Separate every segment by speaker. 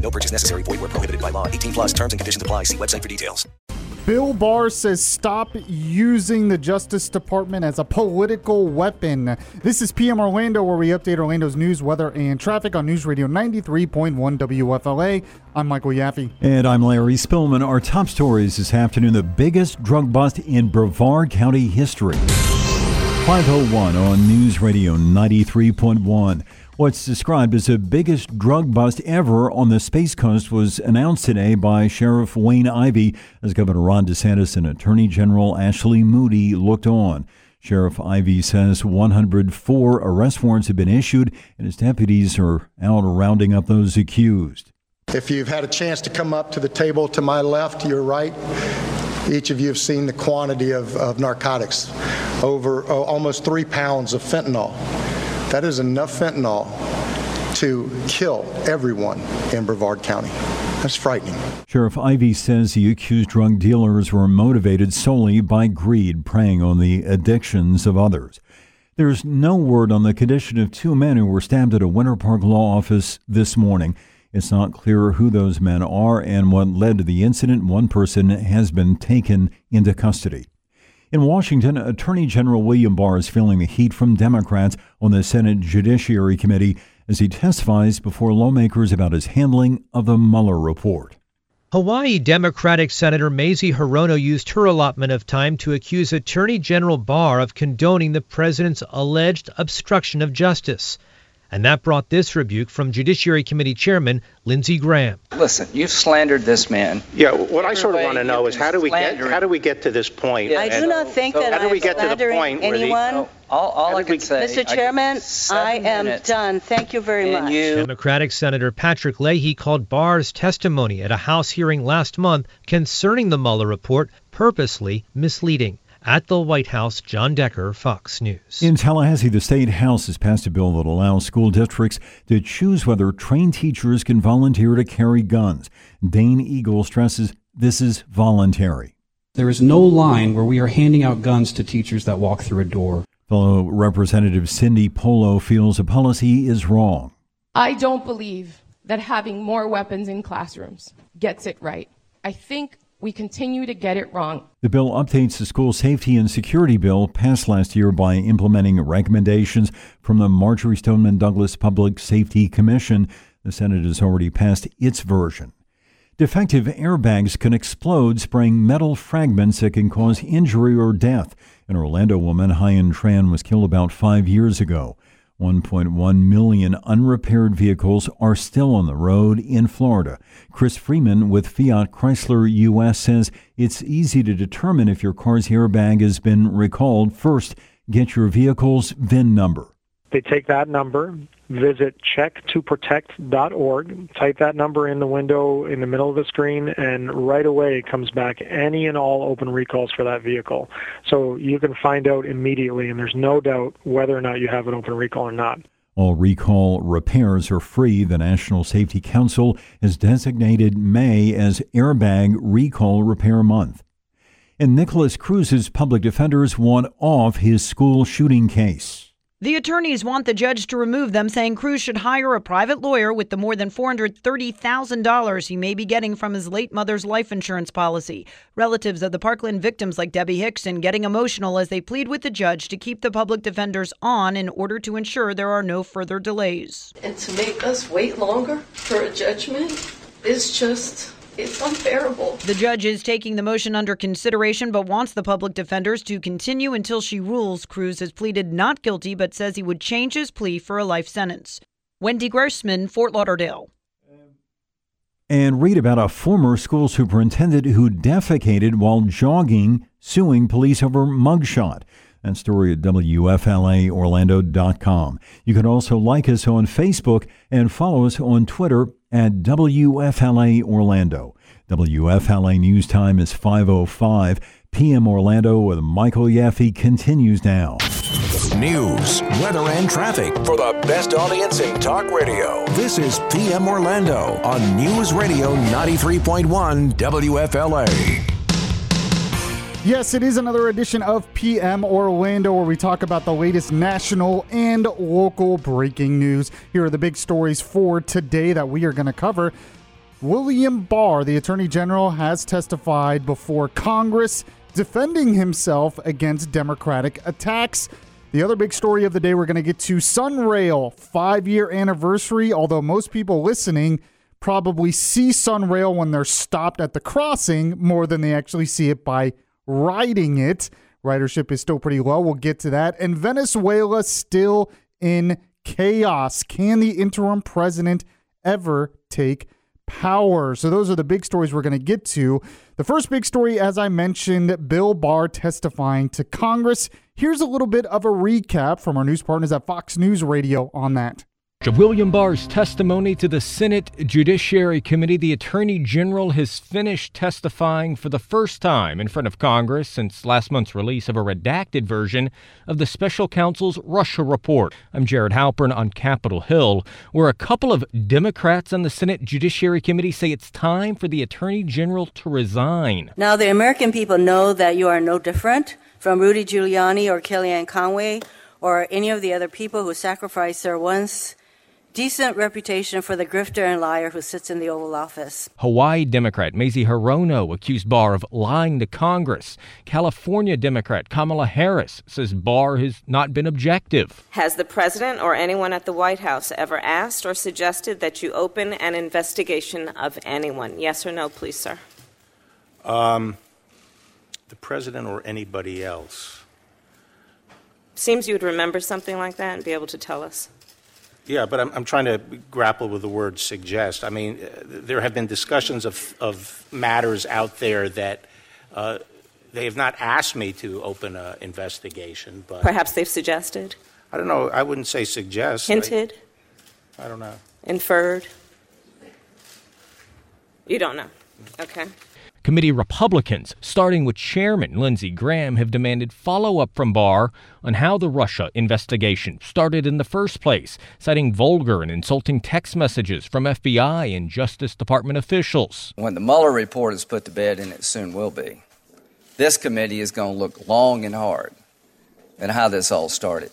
Speaker 1: No purchase necessary. Void where prohibited by law. 18 plus terms and conditions apply. See website for details.
Speaker 2: Bill Barr says stop using the Justice Department as a political weapon. This is PM Orlando, where we update Orlando's news, weather, and traffic on News Radio 93.1 WFLA. I'm Michael Yaffe.
Speaker 3: And I'm Larry Spillman. Our top stories this afternoon the biggest drug bust in Brevard County history. 501 on News Radio 93.1. What's described as the biggest drug bust ever on the Space Coast was announced today by Sheriff Wayne Ivey as Governor Ron DeSantis and Attorney General Ashley Moody looked on. Sheriff Ivey says 104 arrest warrants have been issued and his deputies are out rounding up those accused.
Speaker 4: If you've had a chance to come up to the table to my left, your right, each of you have seen the quantity of, of narcotics over oh, almost three pounds of fentanyl. That is enough fentanyl to kill everyone in Brevard County. That's frightening.
Speaker 3: Sheriff Ivey says the accused drug dealers were motivated solely by greed, preying on the addictions of others. There's no word on the condition of two men who were stabbed at a Winter Park law office this morning. It's not clear who those men are and what led to the incident. One person has been taken into custody. In Washington, Attorney General William Barr is feeling the heat from Democrats on the Senate Judiciary Committee as he testifies before lawmakers about his handling of the Mueller report.
Speaker 5: Hawaii Democratic Senator Mazie Hirono used her allotment of time to accuse Attorney General Barr of condoning the president's alleged obstruction of justice. And that brought this rebuke from Judiciary Committee Chairman Lindsey Graham.
Speaker 6: Listen, you've slandered this man.
Speaker 7: Yeah, what I sort of want to know is how do we get how do we get to this point?
Speaker 6: Yeah,
Speaker 8: I do not think that
Speaker 7: how do
Speaker 8: I'm
Speaker 7: we get to the
Speaker 8: slandering
Speaker 7: point where the
Speaker 8: anyone.
Speaker 6: All, all I can say.
Speaker 8: Mr. Chairman,
Speaker 6: seven
Speaker 8: I am
Speaker 6: minutes,
Speaker 8: done. Thank you very
Speaker 6: And
Speaker 8: much.
Speaker 6: you,
Speaker 5: Democratic Senator Patrick Leahy called Barr's testimony at a House hearing last month concerning the Mueller report purposely misleading. At the White House, John Decker, Fox News.
Speaker 3: In Tallahassee, the state house has passed a bill that allows school districts to choose whether trained teachers can volunteer to carry guns. Dane Eagle stresses this is voluntary.
Speaker 9: There is no line where we are handing out guns to teachers that walk through a door.
Speaker 3: Fellow Representative Cindy Polo feels the policy is wrong.
Speaker 10: I don't believe that having more weapons in classrooms gets it right. I think we continue to get it wrong.
Speaker 3: The bill updates the school safety and security bill passed last year by implementing recommendations from the Marjory Stoneman Douglas Public Safety Commission. The Senate has already passed its version. Defective airbags can explode, spraying metal fragments that can cause injury or death. An Orlando woman, Hyan Tran, was killed about five years ago. 1.1 million unrepaired vehicles are still on the road in Florida. Chris Freeman with Fiat Chrysler US says it's easy to determine if your car's airbag has been recalled. First, get your vehicle's VIN number.
Speaker 11: They take that number, visit checktoprotect.org, type that number in the window in the middle of the screen, and right away it comes back any and all open recalls for that vehicle. So you can find out immediately, and there's no doubt whether or not you have an open recall or not.
Speaker 3: All recall repairs are free. The National Safety Council has designated May as Airbag Recall Repair Month. And Nicholas Cruz's public defenders want off his school shooting case.
Speaker 12: The attorneys want the judge to remove them, saying Cruz should hire a private lawyer with the more than $430,000 he may be getting from his late mother's life insurance policy. Relatives of the Parkland victims, like Debbie Hixon, getting emotional as they plead with the judge to keep the public defenders on in order to ensure there are no further delays.
Speaker 13: And to make us wait longer for a judgment is just, it's unbearable.
Speaker 12: The judge is taking the motion under consideration but wants the public defenders to continue until she rules. Cruz has pleaded not guilty but says he would change his plea for a life sentence. Wendy Grossman, Fort Lauderdale.
Speaker 3: And read about a former school superintendent who defecated while jogging, suing police over mugshot. That story at WFLAOrlando.com. You can also like us on Facebook and follow us on Twitter at WFLA Orlando. WFLA News Time is 5:05 p.m. Orlando with Michael Yaffe continues now.
Speaker 14: News, weather, and traffic for the best audience in talk radio. This is PM Orlando on News Radio 93.1 WFLA.
Speaker 2: Yes, it is another edition of PM Orlando where we talk about the latest national and local breaking news. Here are the big stories for today that we are going to cover. William Barr, the Attorney General, has testified before Congress defending himself against Democratic attacks. The other big story of the day we're going to get to Sunrail, five year anniversary. Although most people listening probably see Sunrail when they're stopped at the crossing more than they actually see it by riding it. Ridership is still pretty low. We'll get to that. And Venezuela still in chaos. Can the interim president ever take power? So, those are the big stories we're going to get to. The first big story, as I mentioned, Bill Barr testifying to Congress. Here's a little bit of a recap from our news partners at Fox News Radio on that.
Speaker 8: William Barr's testimony to the Senate Judiciary Committee, the Attorney General has finished testifying for the first time in front of Congress since last month's release of a redacted version of the special counsel's Russia report. I'm Jared Halpern on Capitol Hill, where a couple of Democrats on the Senate Judiciary Committee say it's time for the Attorney General to resign.
Speaker 15: Now, the American people know that you are no different from Rudy Giuliani or Kellyanne Conway or any of the other people who sacrificed their once decent reputation for the grifter and liar who sits in the Oval Office.
Speaker 8: Hawaii Democrat Mazie Hirono accused Barr of lying to Congress. California Democrat Kamala Harris says Barr has not been objective.
Speaker 16: Has the president or anyone at the White House ever asked or suggested that you open an investigation of anyone? Yes or no, please, sir?
Speaker 7: Um, the president or anybody else?
Speaker 16: Seems you would remember something like that and be able to tell us.
Speaker 7: Yeah, but I'm, I'm trying to grapple with the word suggest. I mean, there have been discussions of, of matters out there that uh, they have not asked me to open an investigation, but.
Speaker 16: Perhaps they've suggested?
Speaker 7: I don't know. I wouldn't say suggest.
Speaker 16: Hinted?
Speaker 7: I, I don't know.
Speaker 16: Inferred? You don't know. Okay.
Speaker 8: Committee Republicans, starting with Chairman Lindsey Graham, have demanded follow up from Barr on how the Russia investigation started in the first place, citing vulgar and insulting text messages from FBI and Justice Department officials.
Speaker 17: When the Mueller report is put to bed, and it soon will be, this committee is going to look long and hard at how this all started.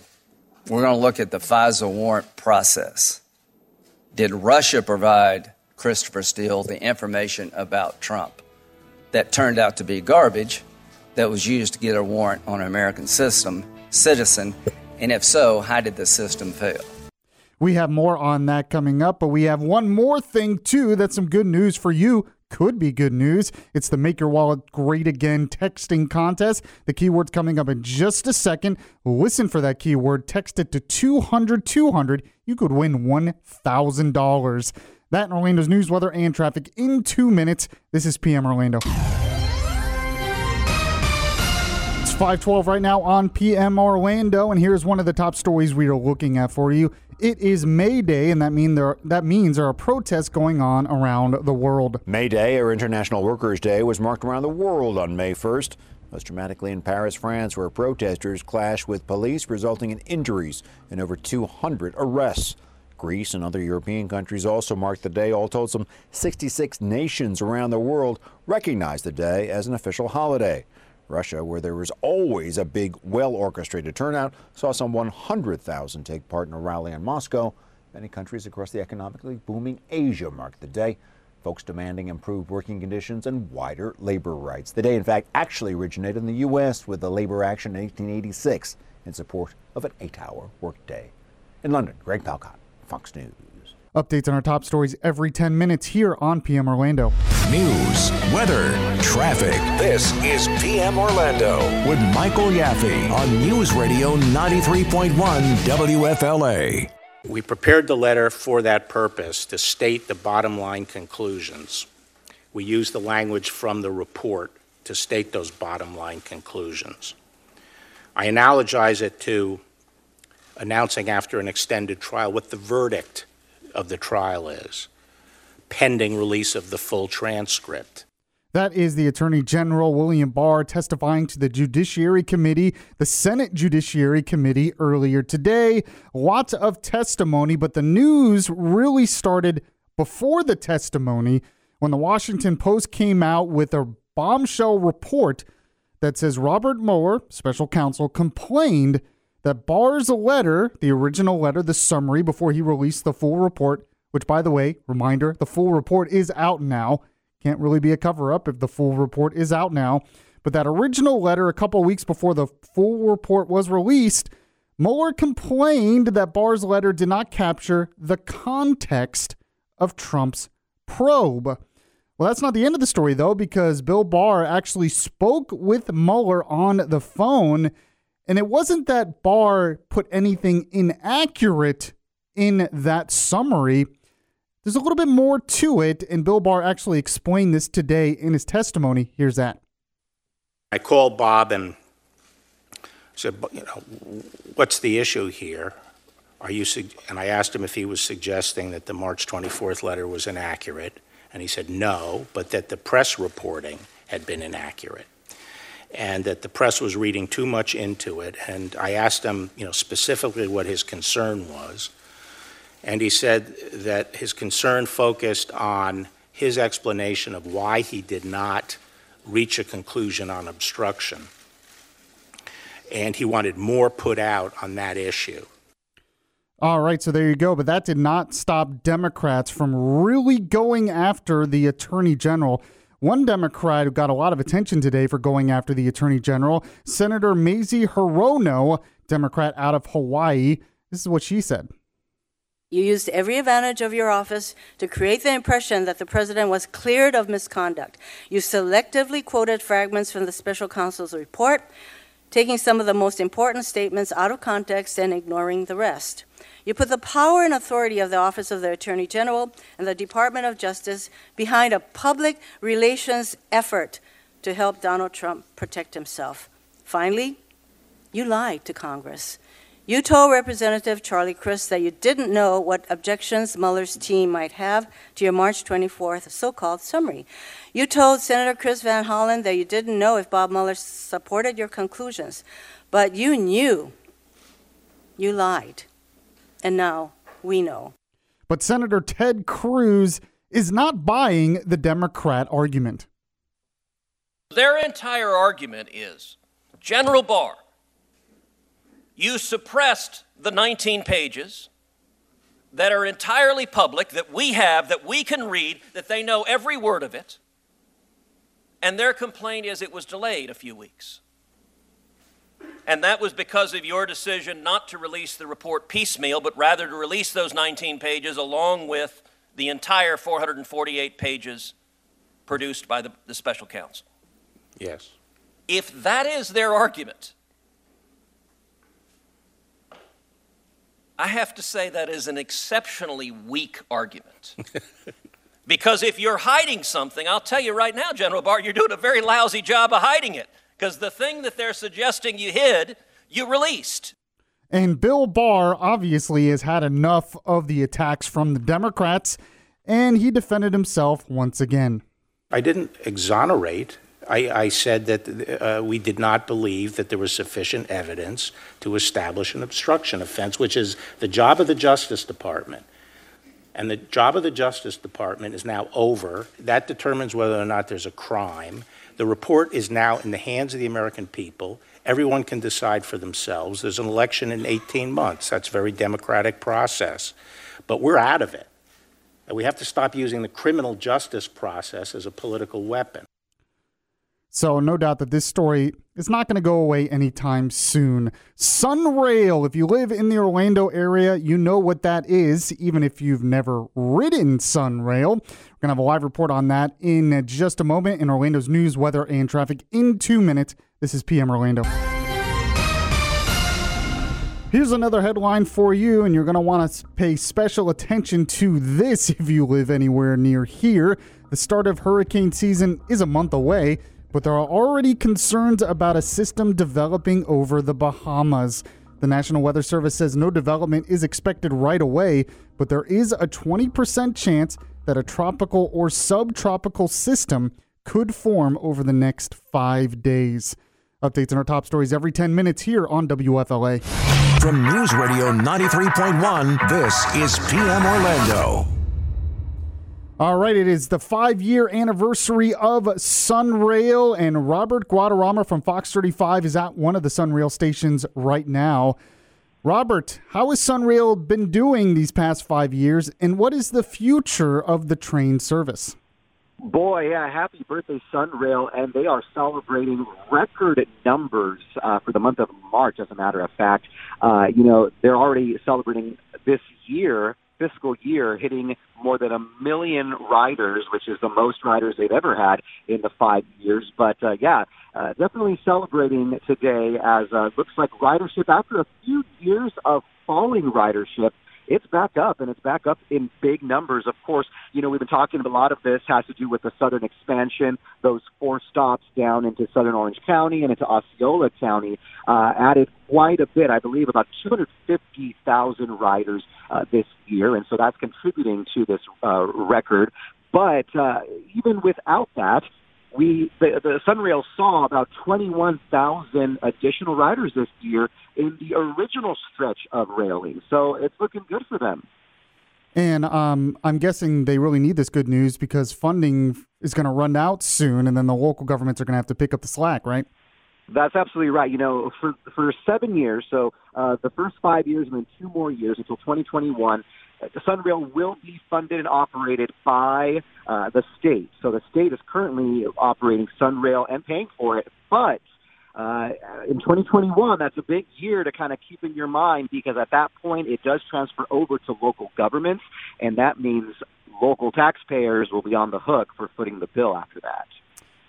Speaker 17: We're going to look at the FISA warrant process. Did Russia provide Christopher Steele the information about Trump? That turned out to be garbage that was used to get a warrant on an American system citizen? And if so, how did the system fail?
Speaker 2: We have more on that coming up, but we have one more thing too that's some good news for you. Could be good news. It's the Make Your Wallet Great Again texting contest. The keyword's coming up in just a second. Listen for that keyword, text it to 200 200. You could win $1,000. That and Orlando's news, weather, and traffic in two minutes. This is PM Orlando. It's 512 right now on PM Orlando, and here's one of the top stories we are looking at for you. It is May Day, and that mean there that means there are protests going on around the world.
Speaker 18: May Day, or International Workers' Day, was marked around the world on May 1st. Most dramatically in Paris, France, where protesters clashed with police, resulting in injuries and over 200 arrests. Greece and other European countries also marked the day. All told, some 66 nations around the world recognized the day as an official holiday. Russia, where there was always a big, well orchestrated turnout, saw some 100,000 take part in a rally in Moscow. Many countries across the economically booming Asia marked the day, folks demanding improved working conditions and wider labor rights. The day, in fact, actually originated in the U.S. with the Labor Action in 1886 in support of an eight hour workday. In London, Greg Palkot. Fox News.
Speaker 2: Updates on our top stories every 10 minutes here on PM Orlando.
Speaker 14: News, weather, traffic. This is PM Orlando with Michael Yaffe on News Radio 93.1 WFLA.
Speaker 7: We prepared the letter for that purpose to state the bottom line conclusions. We used the language from the report to state those bottom line conclusions. I analogize it to announcing after an extended trial what the verdict of the trial is, pending release of the full transcript.
Speaker 2: That is the Attorney General William Barr testifying to the Judiciary Committee, the Senate Judiciary Committee earlier today. Lots of testimony, but the news really started before the testimony when the Washington Post came out with a bombshell report that says Robert Mueller, special counsel, complained that Barr's letter, the original letter, the summary before he released the full report, which, by the way, reminder, the full report is out now. Can't really be a cover up if the full report is out now. But that original letter, a couple weeks before the full report was released, Mueller complained that Barr's letter did not capture the context of Trump's probe. Well, that's not the end of the story, though, because Bill Barr actually spoke with Mueller on the phone. And it wasn't that Barr put anything inaccurate in that summary. There's a little bit more to it, and Bill Barr actually explained this today in his testimony. Here's that.
Speaker 7: I called Bob and said, you know, what's the issue here? Are you and I asked him if he was suggesting that the March 24th letter was inaccurate, and he said no, but that the press reporting had been inaccurate, and that the press was reading too much into it. And I asked him, you know, specifically what his concern was, and he said that his concern focused on his explanation of why he did not reach a conclusion on obstruction, and he wanted more put out on that issue.
Speaker 2: All right, so there you go. But that did not stop Democrats from really going after the Attorney General. One Democrat who got a lot of attention today for going after the Attorney General, Senator Mazie Hirono, Democrat out of Hawaii. This is what she said.
Speaker 15: You used every advantage of your office to create the impression that the president was cleared of misconduct. You selectively quoted fragments from the special counsel's report, taking some of the most important statements out of context and ignoring the rest. You put the power and authority of the Office of the Attorney General and the Department of Justice behind a public relations effort to help Donald Trump protect himself. Finally, you lied to Congress. You told Representative Charlie Crist that you didn't know what objections Mueller's team might have to your March 24th so called summary. You told Senator Chris Van Hollen that you didn't know if Bob Mueller supported your conclusions. But you knew. You lied. And now we know.
Speaker 2: But Senator Ted Cruz is not buying the Democrat argument.
Speaker 19: Their entire argument is General Barr you suppressed the 19 pages that are entirely public, that we have, that we can read, that they know every word of it. And their complaint is it was delayed a few weeks. And that was because of your decision not to release the report piecemeal, but rather to release those 19 pages along with the entire 448 pages produced by the, the special counsel.
Speaker 7: Yes.
Speaker 19: If that is their argument, I have to say that is an exceptionally weak argument. because if you're hiding something, I'll tell you right now, General Barr, you're doing a very lousy job of hiding it. Because the thing that they're suggesting you hid, you released.
Speaker 2: And Bill Barr obviously has had enough of the attacks from the Democrats, and he defended himself once again.
Speaker 7: I didn't exonerate I, I said that uh, we did not believe that there was sufficient evidence to establish an obstruction offense, which is the job of the Justice Department. And the job of the Justice Department is now over. That determines whether or not there's a crime. The report is now in the hands of the American people. Everyone can decide for themselves. There's an election in 18 months. That's a very democratic process. But we're out of it. And we have to stop using the criminal justice process as a political weapon.
Speaker 2: So, no doubt that this story is not going to go away anytime soon. Sunrail, if you live in the Orlando area, you know what that is, even if you've never ridden Sunrail. We're going to have a live report on that in just a moment in Orlando's news, weather, and traffic in two minutes. This is PM Orlando. Here's another headline for you, and you're going to want to pay special attention to this if you live anywhere near here. The start of hurricane season is a month away but there are already concerns about a system developing over the Bahamas. The National Weather Service says no development is expected right away, but there is a 20% chance that a tropical or subtropical system could form over the next five days. Updates on our top stories every 10 minutes here on WFLA.
Speaker 14: From News Radio 93.1, this is PM Orlando.
Speaker 2: All right, it is the five year anniversary of Sunrail, and Robert Guadarrama from Fox 35 is at one of the Sunrail stations right now. Robert, how has Sunrail been doing these past five years, and what is the future of the train service?
Speaker 20: Boy, yeah, happy birthday, Sunrail, and they are celebrating record numbers uh, for the month of March, as a matter of fact. Uh, you know, they're already celebrating this year, fiscal year, hitting more than a million riders, which is the most riders they've ever had in the five years. But uh, yeah, uh, definitely celebrating today as uh, looks like ridership after a few years of falling ridership it's back up and it's back up in big numbers. Of course, you know, we've been talking a lot of this has to do with the southern expansion. Those four stops down into southern Orange County and into Osceola County uh, added quite a bit. I believe about 250,000 riders uh, this year. And so that's contributing to this uh, record. But uh, even without that, we the, the Sunrail saw about 21,000 additional riders this year in the original stretch of railing. So it's looking good for them.
Speaker 2: And um, I'm guessing they really need this good news because funding is going to run out soon, and then the local governments are going to have to pick up the slack, right?
Speaker 20: That's absolutely right. You know, for for seven years, so uh, the first five years and then two more years until 2021, the Sunrail will be funded and operated by uh, the state. So the state is currently operating Sunrail and paying for it. But uh, in 2021, that's a big year to kind of keep in your mind because at that point it does transfer over to local governments, and that means local taxpayers will be on the hook for footing the bill after that.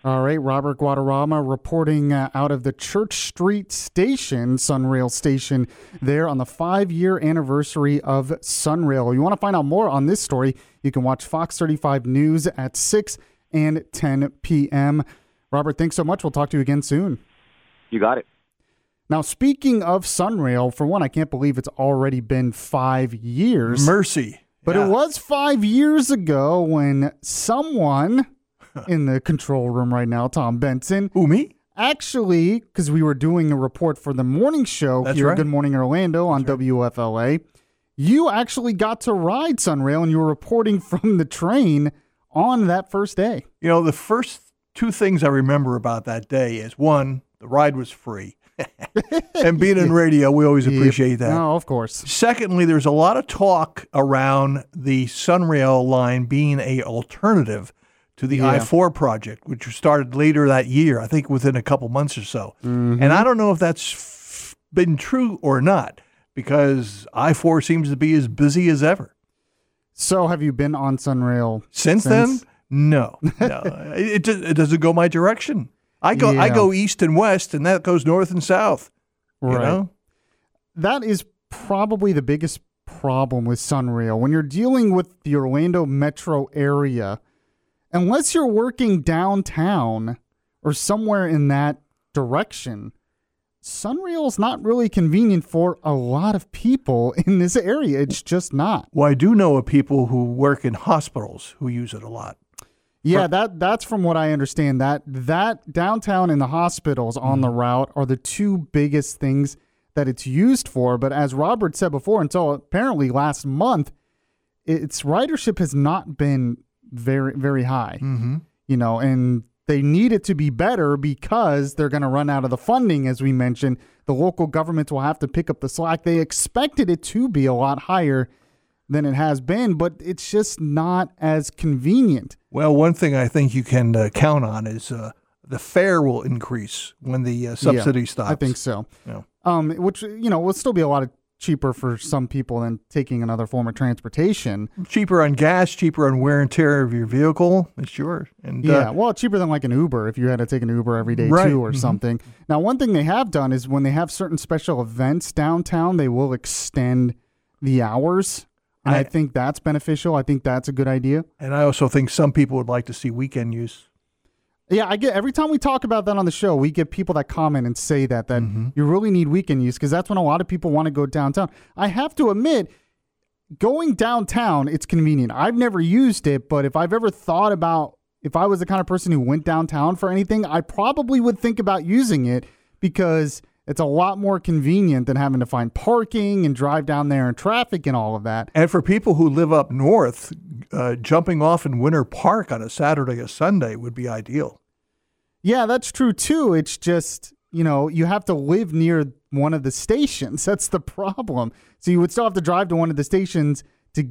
Speaker 2: All right, Robert Guadarrama reporting uh, out of the Church Street Station, Sunrail Station, there on the five year anniversary of Sunrail. You want to find out more on this story? You can watch Fox 35 News at 6 and 10 p.m. Robert, thanks so much. We'll talk to you again soon.
Speaker 20: You got it.
Speaker 2: Now, speaking of Sunrail, for one, I can't believe it's already been five years.
Speaker 21: Mercy.
Speaker 2: But
Speaker 21: Yeah.
Speaker 2: it was five years ago when someone in the control room right now, Tom Benson.
Speaker 21: Who, me?
Speaker 2: Actually, because we were doing a report for the morning show
Speaker 21: That's
Speaker 2: here at
Speaker 21: right.
Speaker 2: Good Morning Orlando on WFLA. You actually got to ride Sunrail and you were reporting from the train on that first day.
Speaker 21: You know, the first two things I remember about that day is one, the ride was free. and being in radio, we always appreciate that.
Speaker 2: No, of course.
Speaker 21: Secondly, there's a lot of talk around the Sunrail line being a alternative to the
Speaker 2: Yeah.
Speaker 21: I-4 project, which started later that year, I think within a couple months or so. Mm-hmm. And I don't know if that's f- been true or not because I-4 seems to be as busy as ever.
Speaker 2: So, have you been on Sunrail
Speaker 21: Since, then, no, no, it, it, it doesn't go my direction. I go I go east and west, and that goes north and south. You
Speaker 2: Right.
Speaker 21: know,
Speaker 2: that is probably the biggest problem with Sunrail. When you're dealing with the Orlando metro area, unless you're working downtown or somewhere in that direction, Sunrail is not really convenient for a lot of people in this area. It's just not.
Speaker 21: well, I do know of people who work in hospitals who use it a lot.
Speaker 2: Yeah, that that's from what I understand. That that downtown and the hospitals on the mm. route are the two biggest things that it's used for. But as Robert said before, until apparently last month, its ridership has not been very very high.
Speaker 21: Mm-hmm.
Speaker 2: You know, and they need it to be better because they're going to run out of the funding, as we mentioned. The local governments will have to pick up the slack. They expected it to be a lot higher than it has been, but it's just not as convenient.
Speaker 21: Well, one thing I think you can uh, count on is uh, the fare will increase when the uh, subsidy
Speaker 2: Yeah,
Speaker 21: stops.
Speaker 2: I think so.
Speaker 21: Yeah.
Speaker 2: Um, which you know will still be a lot of cheaper for some people than taking another form of transportation.
Speaker 21: Cheaper on gas, cheaper on wear and tear of your vehicle. It's sure. And
Speaker 2: Yeah,
Speaker 21: uh,
Speaker 2: well, cheaper than like an Uber if you had to take an Uber every day
Speaker 21: Right,
Speaker 2: too or
Speaker 21: mhm.
Speaker 2: something. Now, one thing they have done is when they have certain special events downtown, they will extend the hours. And I,
Speaker 21: I-
Speaker 2: think that's beneficial. I think that's a good idea.
Speaker 21: and I also think some people would like to see weekend use.
Speaker 2: Yeah, I get every time we talk about that on the show, we get people that comment and say that that
Speaker 21: Mm-hmm.
Speaker 2: you really need weekend use because that's when a lot of people want to go downtown. I have to admit, going downtown, it's convenient. I've never used it, but if I've ever thought about if I was the kind of person who went downtown for anything, I probably would think about using it because it's a lot more convenient than having to find parking and drive down there in traffic and all of that.
Speaker 21: And for people who live up north, uh, jumping off in Winter Park on a Saturday or Sunday would be ideal.
Speaker 2: Yeah, that's true too. It's just, you know, you have to live near one of the stations. That's the problem. So you would still have to drive to one of the stations to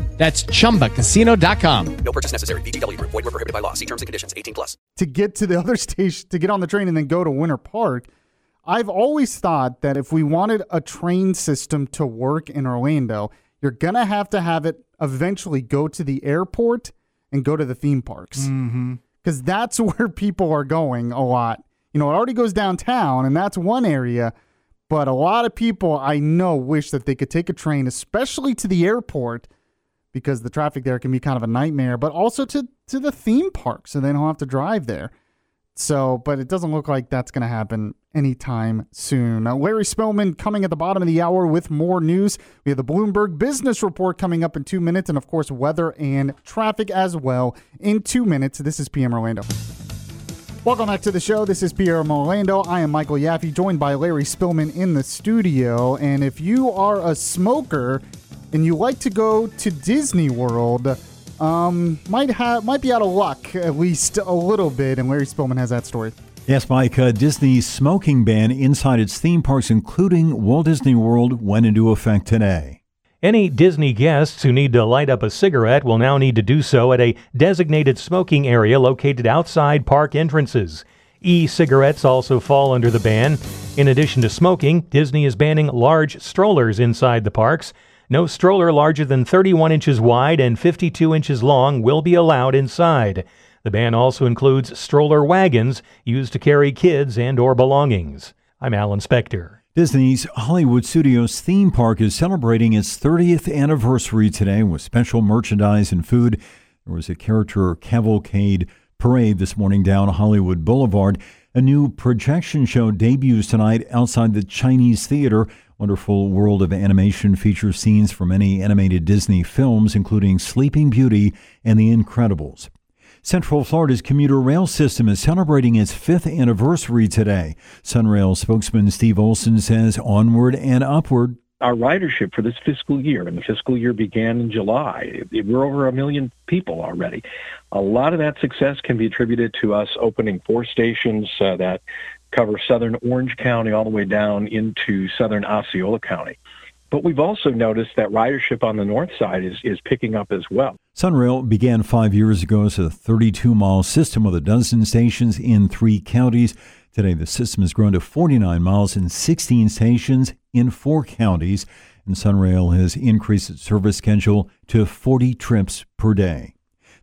Speaker 22: That's chumbacasino.com.
Speaker 14: No purchase necessary. VGW Group. Void were prohibited by law. See terms and conditions. 18 plus.
Speaker 2: to get to the other station to get on the train and then go to Winter Park. I've always thought that if we wanted a train system to work in Orlando, you're gonna have to have it eventually go to the airport and go to the theme parks
Speaker 21: Mm-hmm.
Speaker 2: because that's where people are going a lot. You know, it already goes downtown, and that's one area. But a lot of people I know wish that they could take a train, especially to the airport, because the traffic there can be kind of a nightmare, but also to, to the theme park so they don't have to drive there. So, but it doesn't look like that's going to happen anytime soon. Now, Larry Spillman coming at the bottom of the hour with more news. We have the Bloomberg Business Report coming up in two minutes, and of course, weather and traffic as well in two minutes. This is PM Orlando. Welcome back to the show. This is PM Orlando. I am Michael Yaffe, joined by Larry Spillman in the studio. And if you are a smoker and you like to go to Disney World, um, might have might be out of luck at least a little bit. And Larry Spillman has that story.
Speaker 3: Yes, Mike. Uh, Disney's smoking ban inside its theme parks, including Walt Disney World, went into effect today.
Speaker 23: Any Disney guests who need to light up a cigarette will now need to do so at a designated smoking area located outside park entrances. E cigarettes also fall under the ban. In addition to smoking, Disney is banning large strollers inside the parks. No stroller larger than 31 inches wide and 52 inches long will be allowed inside. The ban also includes stroller wagons used to carry kids and or belongings. I'm Alan Spector.
Speaker 3: Disney's Hollywood Studios theme park is celebrating its 30th anniversary today with special merchandise and food. There was a character cavalcade parade this morning down Hollywood Boulevard. A new projection show debuts tonight outside the Chinese Theater. Wonderful World of Animation features scenes from many animated Disney films, including Sleeping Beauty and The Incredibles. Central Florida's commuter rail system is celebrating its fifth anniversary today. Sunrail spokesman Steve Olson says onward and upward.
Speaker 24: Our ridership for this fiscal year, and the fiscal year began in July, we're over a million people already. A lot of that success can be attributed to us opening four stations uh, that cover southern Orange County all the way down into southern Osceola County. But we've also noticed that ridership on the north side is, is picking up as well.
Speaker 3: Sunrail began five years ago as a 32 mile system with a dozen stations in three counties. Today, the system has grown to 49 miles and 16 stations in four counties, and Sunrail has increased its service schedule to 40 trips per day.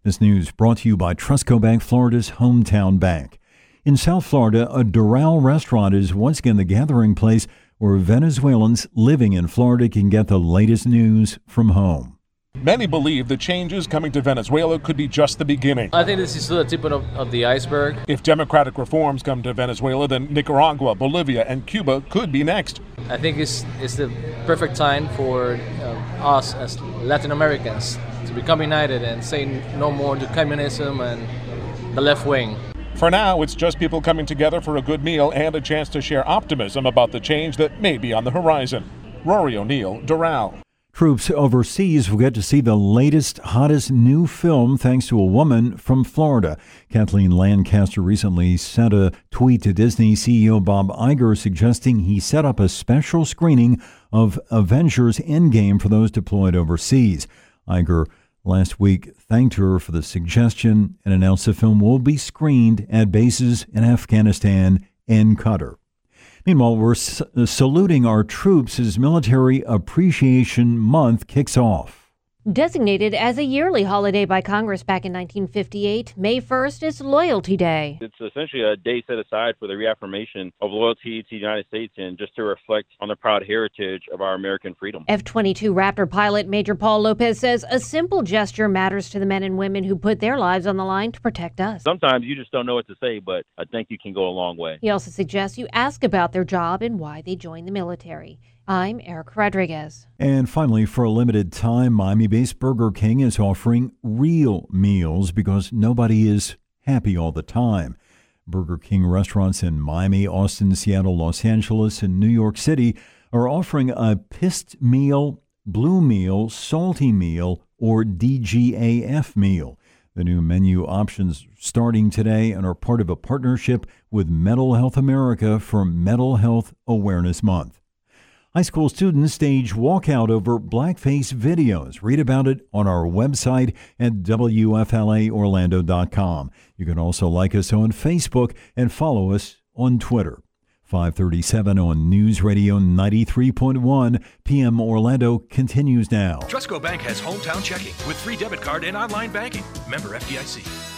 Speaker 3: This news brought to you by Trustco Bank, Florida's hometown bank. In South Florida, a Doral restaurant is once again the gathering place where Venezuelans living in Florida can get the latest news from home.
Speaker 25: Many believe the changes coming to Venezuela could be just the beginning.
Speaker 26: I think this is the tip of, of the iceberg.
Speaker 25: If democratic reforms come to Venezuela, then Nicaragua, Bolivia, and Cuba could be next.
Speaker 26: I think it's, it's the perfect time for uh, us as Latin Americans to become united and say no more to communism and the left wing.
Speaker 25: For now, it's just people coming together for a good meal and a chance to share optimism about the change that may be on the horizon. Rory O'Neill, Doral.
Speaker 3: Troops overseas will get to see the latest, hottest new film thanks to a woman from Florida. Kathleen Lancaster recently sent a tweet to Disney CEO Bob Iger suggesting he set up a special screening of Avengers Endgame for those deployed overseas. Iger last week thanked her for the suggestion and announced the film will be screened at bases in Afghanistan and Qatar. Meanwhile, we're saluting our troops as Military Appreciation Month kicks off.
Speaker 27: Designated as a yearly holiday by Congress back in 1958, May 1st is Loyalty Day.
Speaker 28: It's essentially a day set aside for the reaffirmation of loyalty to the United States and just to reflect on the proud heritage of our American freedom.
Speaker 27: F 22 Raptor pilot Major Paul Lopez says a simple gesture matters to the men and women who put their lives on the line to protect us.
Speaker 28: Sometimes you just don't know what to say, but a thank you can go a long way.
Speaker 27: He also suggests you ask about their job and why they joined the military. I'm Eric Rodriguez.
Speaker 3: And finally, for a limited time, Miami based Burger King is offering real meals because nobody is happy all the time. Burger King restaurants in Miami, Austin, Seattle, Los Angeles, and New York City are offering a pissed meal, blue meal, salty meal, or DGAF meal. The new menu options starting today and are part of a partnership with Mental Health America for Mental Health Awareness Month. High school students stage walkout over blackface videos. Read about it on our website at WFLAOrlando.com. You can also like us on Facebook and follow us on Twitter. 537 on News Radio 93.1 PM Orlando continues now.
Speaker 29: Trustco Bank has hometown checking with free debit card and online banking. Member FDIC.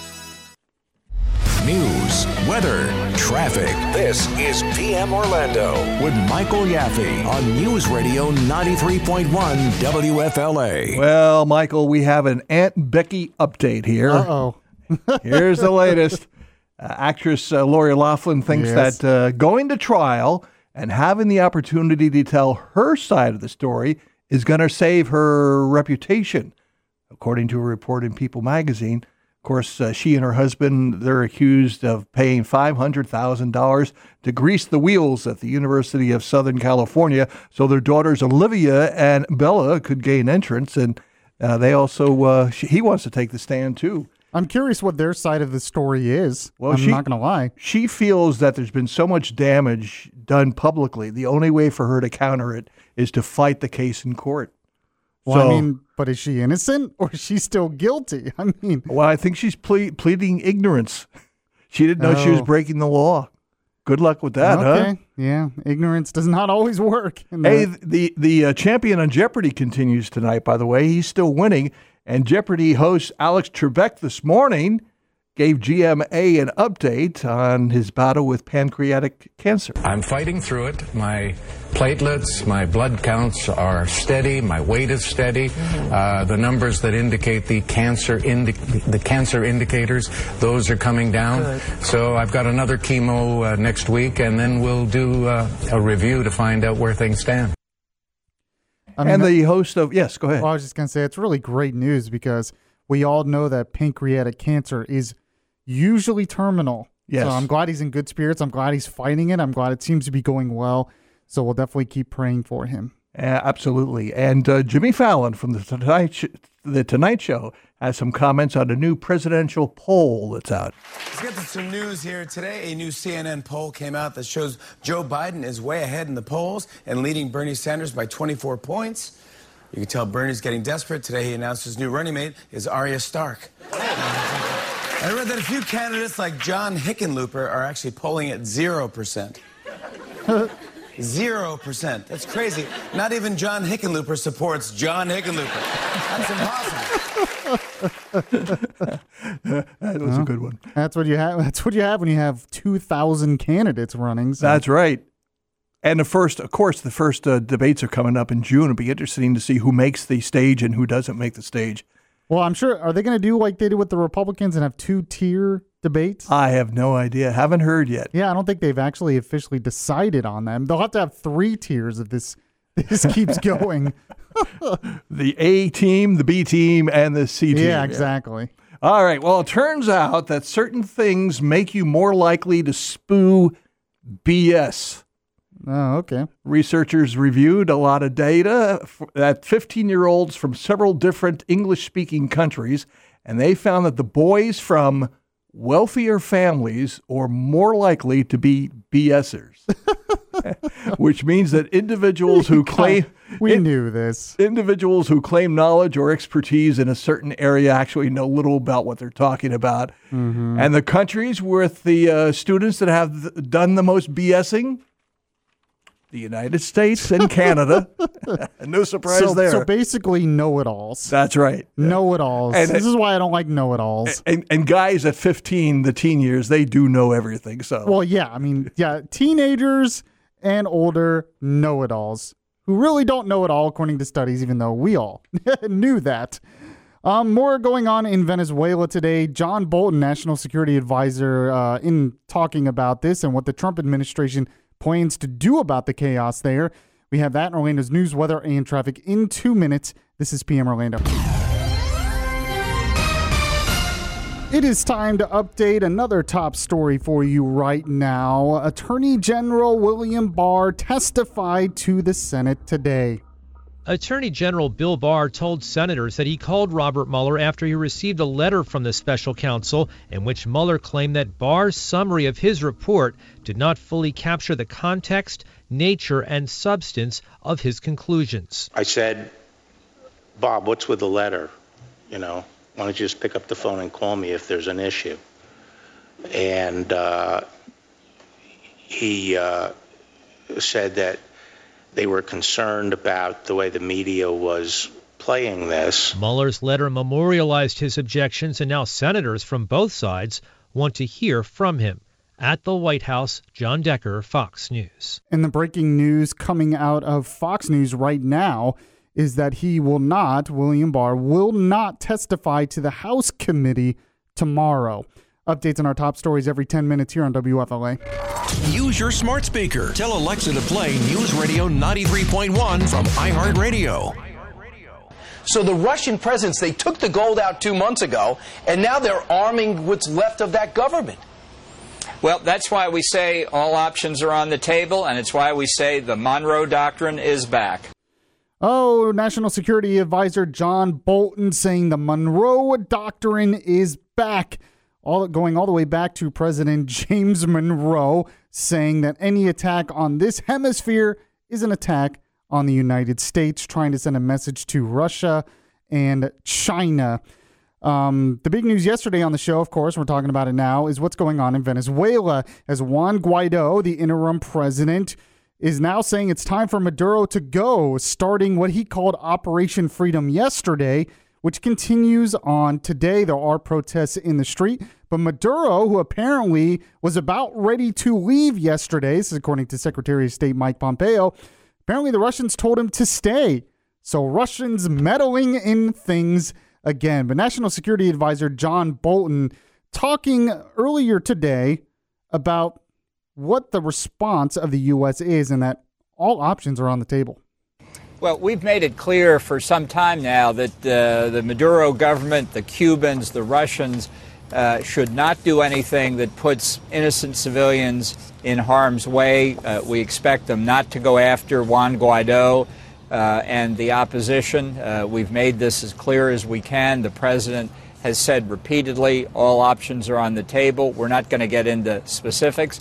Speaker 14: News, weather, traffic. This is PM Orlando with Michael Yaffe on News Radio 93.1 WFLA.
Speaker 21: Well, Michael, we have an Aunt Becky update here.
Speaker 2: Uh-oh.
Speaker 21: Here's the latest. Uh, actress uh, Lori Loughlin thinks
Speaker 2: Yes.
Speaker 21: that uh, going to trial and having the opportunity to tell her side of the story is going to save her reputation, according to a report in People magazine. Of course, uh, she and her husband, they're accused of paying $500,000 to grease the wheels at the University of Southern California so their daughters Olivia and Bella could gain entrance. And uh, they also, uh, she, he wants to take the stand too.
Speaker 2: I'm curious what their side of the story is.
Speaker 21: Well,
Speaker 2: I'm
Speaker 21: she-
Speaker 2: not going to lie.
Speaker 21: She feels that there's been so much damage done publicly. The only way for her to counter it is to fight the case in court.
Speaker 2: Well, I mean, but is she innocent or is she still guilty? I mean,
Speaker 21: Well, I think she's ple- pleading ignorance. She didn't know she was
Speaker 2: Oh.
Speaker 21: breaking the law. Good luck with that, huh?
Speaker 2: Yeah, ignorance does not always work. in
Speaker 21: Hey, the the uh, champion on Jeopardy continues tonight. By the way, he's still winning. And Jeopardy host Alex Trebek this morning gave GMA an update on his battle with pancreatic cancer.
Speaker 30: I'm fighting through it. My platelets, my blood counts are steady. My weight is steady. Uh, the numbers that indicate the cancer indi- the cancer indicators, those are coming down. So I've got another chemo uh, next week, and then we'll do uh, a review to find out where things stand.
Speaker 2: I mean,
Speaker 21: and the host of yes, go ahead.
Speaker 2: Well, I was just going to say it's really great news because we all know that pancreatic cancer is usually terminal.
Speaker 21: Yes.
Speaker 2: So I'm glad he's in good spirits. I'm glad he's fighting it. I'm glad it seems to be going well. So we'll definitely keep praying for him.
Speaker 21: Uh, absolutely. And uh, Jimmy Fallon from the Tonight Sh- the Tonight Show has some comments on a new presidential poll that's out.
Speaker 31: Let's get to some news here today. A new CNN poll came out that shows Joe Biden is way ahead in the polls and leading Bernie Sanders by 24 points. You can tell Bernie's getting desperate. Today he announced his new running mate is Arya Stark. I read that a few candidates like John Hickenlooper are actually polling at 0%. 0%. That's crazy. Not even John Hickenlooper supports John Hickenlooper. That's impossible.
Speaker 21: that was a good one.
Speaker 2: That's what you have. That's what you have when you have 2,000 candidates running. So.
Speaker 21: That's right. And the first, of course, the first uh, debates are coming up in June. It'll be interesting to see who makes the stage and who doesn't make the stage.
Speaker 2: Well, I'm sure. Are they going to do like they did with the Republicans and have two tier debates?
Speaker 21: I have no idea. Haven't heard yet.
Speaker 2: Yeah, I don't think they've actually officially decided on them. They'll have to have three tiers if this this keeps going.
Speaker 21: The A team, the B team, and the C team.
Speaker 2: Yeah, exactly.
Speaker 21: All right. Well, it turns out that certain things make you more likely to spew BS.
Speaker 2: Oh, okay.
Speaker 21: Researchers reviewed a lot of data at 15 year olds from several different English speaking countries, and they found that the boys from wealthier families are more likely to be BSers, which means that individuals who claim.
Speaker 2: We knew this.
Speaker 21: Individuals who claim knowledge or expertise in a certain area actually know little about what they're talking about.
Speaker 2: Mm-hmm.
Speaker 21: And the countries with the uh, students that have th- done the most BSing the United States and Canada. no surprise
Speaker 2: so,
Speaker 21: there.
Speaker 2: So basically, know-it-alls.
Speaker 21: That's right.
Speaker 2: Know-it-alls.
Speaker 21: And-
Speaker 2: this is why I don't like know-it-alls.
Speaker 21: and, and guys at 15, the teen years, they do know everything. So
Speaker 2: Well, yeah, I mean, yeah, teenagers and older know-it-alls who really don't know it all, according to studies, even though we all knew that. Um, more going on in Venezuela today. John Bolton, national security advisor, uh, in talking about this and what the Trump administration plans to do about the chaos there. We have that in Orlando's news, weather, and traffic in two minutes. This is PM Orlando. It is time to update another top story for you right now. Attorney General William Barr testified to the Senate today.
Speaker 32: Attorney General Bill Barr told senators that he called Robert Mueller after he received a letter from the special counsel in which Mueller claimed that Barr's summary of his report did not fully capture the context, nature, and substance of his conclusions.
Speaker 7: I said, Bob, what's with the letter? You know, why don't you just pick up the phone and call me if there's an issue? And uh, he uh, said that they were concerned about the way the media was playing this.
Speaker 32: Mueller's letter memorialized his objections, and now senators from both sides want to hear from him. At the White House, John Decker, Fox News.
Speaker 2: And the breaking news coming out of Fox News right now is that he will not, William Barr, will not testify to the House committee tomorrow. Updates on our top stories every 10 minutes here on WFLA.
Speaker 29: Use your smart speaker. Tell Alexa to play News Radio 93.1 from iHeartRadio.
Speaker 33: So the Russian presence, they took the gold out two months ago, and now they're arming what's left of that government.
Speaker 34: Well, that's why we say all options are on the table, and it's why we say the Monroe Doctrine is back.
Speaker 2: Oh, National Security Advisor John Bolton saying the Monroe Doctrine is back. All going all the way back to President James Monroe saying that any attack on this hemisphere is an attack on the United States, trying to send a message to Russia and China. Um, the big news yesterday on the show, of course, we're talking about it now, is what's going on in Venezuela as Juan Guaido, the interim president, is now saying it's time for Maduro to go, starting what he called Operation Freedom yesterday, which continues on today. There are protests in the street, but Maduro, who apparently was about ready to leave yesterday, this is according to Secretary of State Mike Pompeo, apparently the Russians told him to stay. So Russians meddling in things again. But National Security Advisor John Bolton talking earlier today about what the response of the U.S. is and that all options are on the table.
Speaker 34: Well, we've made it clear for some time now that uh, the Maduro government, the Cubans, the Russians uh, should not do anything that puts innocent civilians in harm's way. Uh, we expect them not to go after Juan Guaido uh, and the opposition. Uh, we've made this as clear as we can. The president has said repeatedly all options are on the table. We're not going to get into specifics.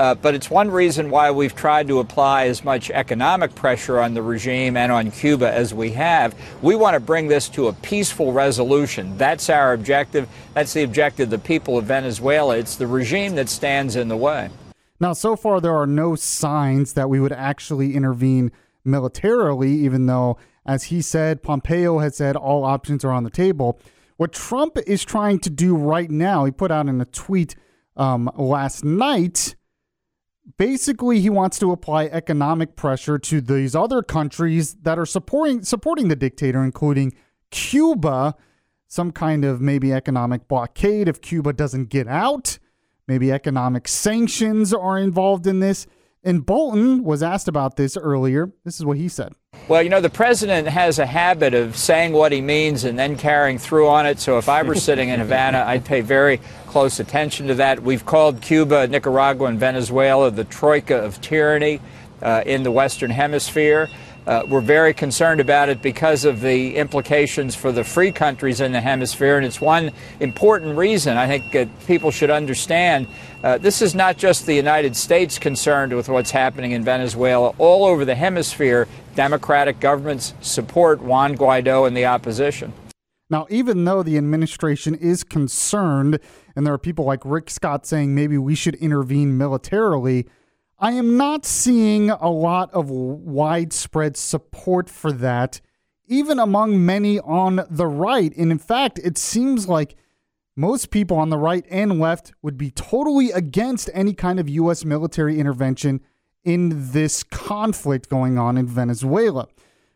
Speaker 34: Uh, but it's one reason why we've tried to apply as much economic pressure on the regime and on Cuba as we have. We want to bring this to a peaceful resolution. That's our objective. That's the objective of the people of Venezuela. It's the regime that stands in the way.
Speaker 2: Now, so far, there are no signs that we would actually intervene militarily, even though, as he said, Pompeo has said all options are on the table. What Trump is trying to do right now, he put out in a tweet um, last night basically he wants to apply economic pressure to these other countries that are supporting supporting the dictator including Cuba. Some kind of maybe economic blockade if Cuba doesn't get out. Maybe economic sanctions are involved in this. And Bolton was asked about this earlier. This is what he said
Speaker 34: well, you know, the president has a habit of saying what he means and then carrying through on it. So if I were sitting in Havana, I'd pay very close attention to that. We've called Cuba, Nicaragua, and Venezuela the troika of tyranny uh, in the Western Hemisphere. Uh, we're very concerned about it because of the implications for the free countries in the hemisphere. And it's one important reason I think uh, people should understand uh, this is not just the United States concerned with what's happening in Venezuela. All over the hemisphere, democratic governments support Juan Guaido and the opposition.
Speaker 2: Now, even though the administration is concerned, and there are people like Rick Scott saying maybe we should intervene militarily, I am not seeing a lot of widespread support for that, even among many on the right. And in fact, it seems like most people on the right and left would be totally against any kind of U.S. military intervention in this conflict going on in Venezuela.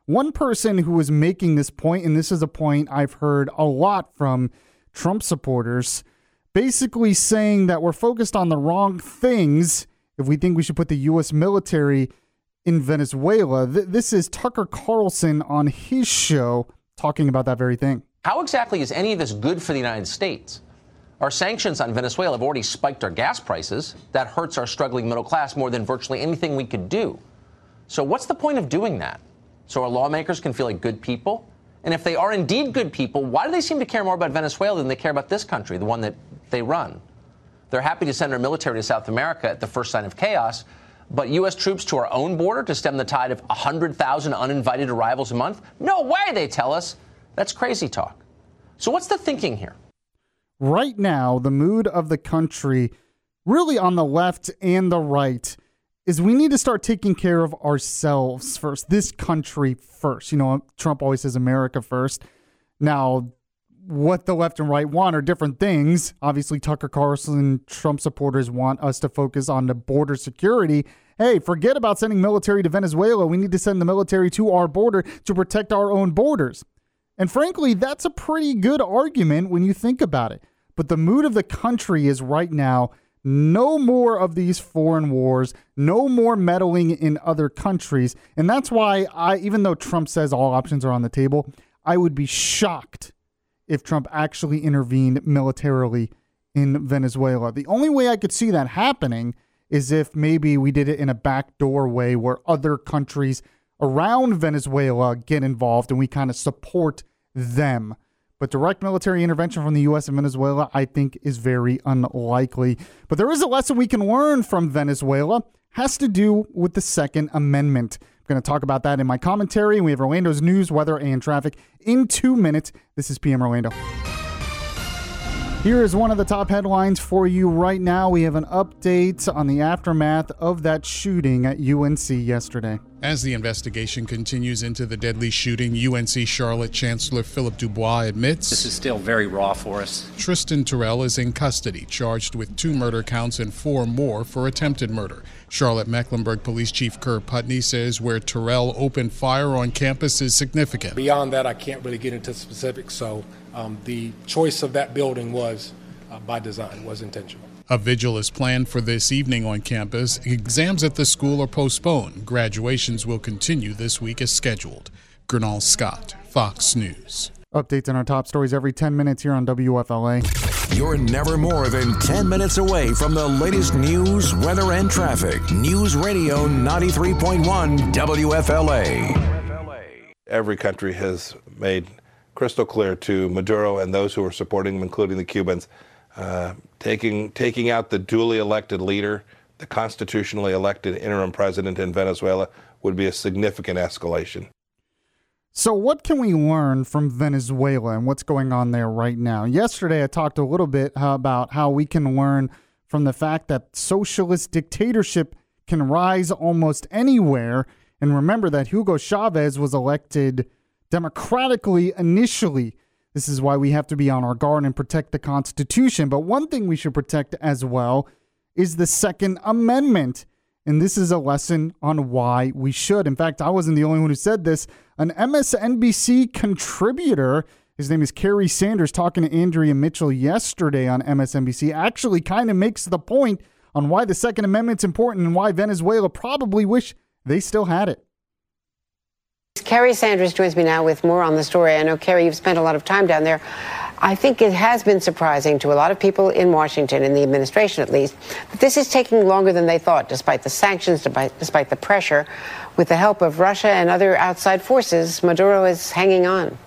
Speaker 2: One person who was making this point, and this is a point I've heard a lot from Trump supporters, basically saying that we're focused on the wrong things if we think we should put the U.S. military in Venezuela. Th- this is Tucker Carlson on his show talking about that very thing.
Speaker 35: How exactly is any of this good for the United States? Our sanctions on Venezuela have already spiked our gas prices. That hurts our struggling middle class more than virtually anything we could do. So, what's the point of doing that? So our lawmakers can feel like good people? And if they are indeed good people, why do they seem to care more about Venezuela than they care about this country, the one that they run? They're happy to send our military to South America at the first sign of chaos, but U.S. troops to our own border to stem the tide of 100,000 uninvited arrivals a month? No way, they tell us. That's crazy talk. So, what's the thinking here?
Speaker 2: Right now, the mood of the country, really on the left and the right, is we need to start taking care of ourselves first, this country first. You know, Trump always says America first. Now, what the left and right want are different things. Obviously, Tucker Carlson, Trump supporters want us to focus on the border security. Hey, forget about sending military to Venezuela. We need to send the military to our border to protect our own borders. And frankly, that's a pretty good argument when you think about it. But the mood of the country is right now no more of these foreign wars, no more meddling in other countries. And that's why I even though Trump says all options are on the table, I would be shocked if Trump actually intervened militarily in Venezuela. The only way I could see that happening is if maybe we did it in a backdoor way where other countries around Venezuela get involved and we kind of support them. But direct military intervention from the U.S. in Venezuela, I think, is very unlikely. But there is a lesson we can learn from Venezuela, has to do with the Second Amendment. Going to talk about that in my commentary. We have Orlando's news, weather, and traffic in two minutes. This is PM Orlando. Here is one of the top headlines for you right now. We have an update on the aftermath of that shooting at UNC yesterday.
Speaker 36: As the investigation continues into the deadly shooting, UNC Charlotte Chancellor Philip Dubois admits
Speaker 37: this is still very raw for us.
Speaker 36: Trystan Terrell is in custody, charged with two murder counts and four more for attempted murder. Charlotte Mecklenburg Police Chief Kerr Putney says where Terrell opened fire on campus is significant.
Speaker 38: Beyond that, I can't really get into specifics, so um, the choice of that building was uh, by design, was intentional.
Speaker 36: A vigil is planned for this evening on campus. Exams at the school are postponed. Graduations will continue this week as scheduled. Gernal Scott, Fox News.
Speaker 2: Updates on our top stories every 10 minutes here on WFLA.
Speaker 29: You're never more than 10 minutes away from the latest news, weather, and traffic. News Radio 93.1 WFLA.
Speaker 39: Every country has made crystal clear to Maduro and those who are supporting him, including the Cubans, uh, taking taking out the duly elected leader, the constitutionally elected interim president in Venezuela, would be a significant escalation.
Speaker 2: So, what can we learn from Venezuela and what's going on there right now? Yesterday, I talked a little bit about how we can learn from the fact that socialist dictatorship can rise almost anywhere. And remember that Hugo Chavez was elected democratically initially. This is why we have to be on our guard and protect the Constitution. But one thing we should protect as well is the Second Amendment. And this is a lesson on why we should. In fact, I wasn't the only one who said this. An MSNBC contributor, his name is Kerry Sanders, talking to Andrea Mitchell yesterday on MSNBC, actually kind of makes the point on why the Second Amendment's important and why Venezuela probably wish they still had it.
Speaker 40: Kerry Sanders joins me now with more on the story. I know, Kerry, you've spent a lot of time down there. I think it has been surprising to a lot of people in Washington, in the administration at least, that this is taking longer than they thought, despite the sanctions, despite, the pressure. With the help of Russia and other outside forces, Maduro is hanging on.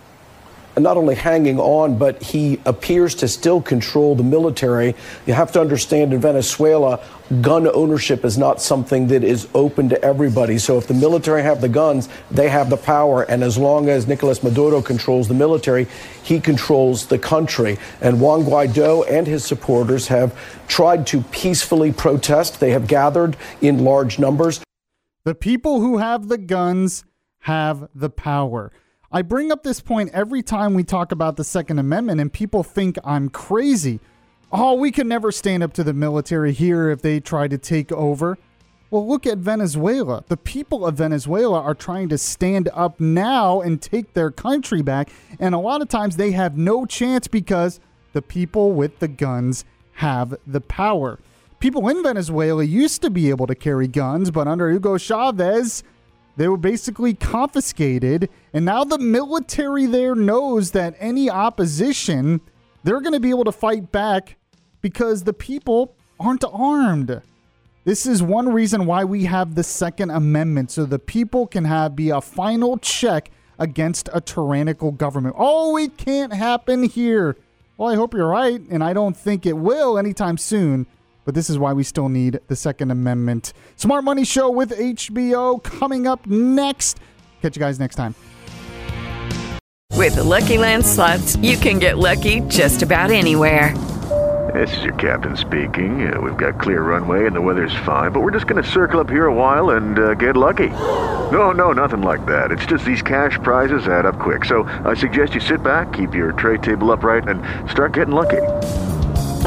Speaker 41: Not only hanging on, but he appears to still control the military. You have to understand in Venezuela, gun ownership is not something that is open to everybody. So if the military have the guns, they have the power. And as long as Nicolas Maduro controls the military, he controls the country. And Juan Guaido and his supporters have tried to peacefully protest. They have gathered in large numbers.
Speaker 2: The people who have the guns have the power. I bring up this point every time we talk about the Second Amendment, and people think I'm crazy. Oh, we can never stand up to the military here if they try to take over. Well, look at Venezuela. The people of Venezuela are trying to stand up now and take their country back. And a lot of times they have no chance because the people with the guns have the power. People in Venezuela used to be able to carry guns, but under Hugo Chavez, they were basically confiscated. And now the military there knows that any opposition, they're going to be able to fight back because the people aren't armed. This is one reason why we have the Second Amendment, so the people can have be a final check against a tyrannical government. Oh, it can't happen here. Well, I hope you're right, and I don't think it will anytime soon. But this is why we still need the Second Amendment. Smart Money Show with HBO coming up next. Catch you guys next time.
Speaker 42: With the Lucky Land slots, you can get lucky just about anywhere.
Speaker 43: This is your captain speaking. Uh, we've got clear runway and the weather's fine, but we're just going to circle up here a while and uh, get lucky. No, no, nothing like that. It's just these cash prizes add up quick. So I suggest you sit back, keep your tray table upright, and start getting lucky.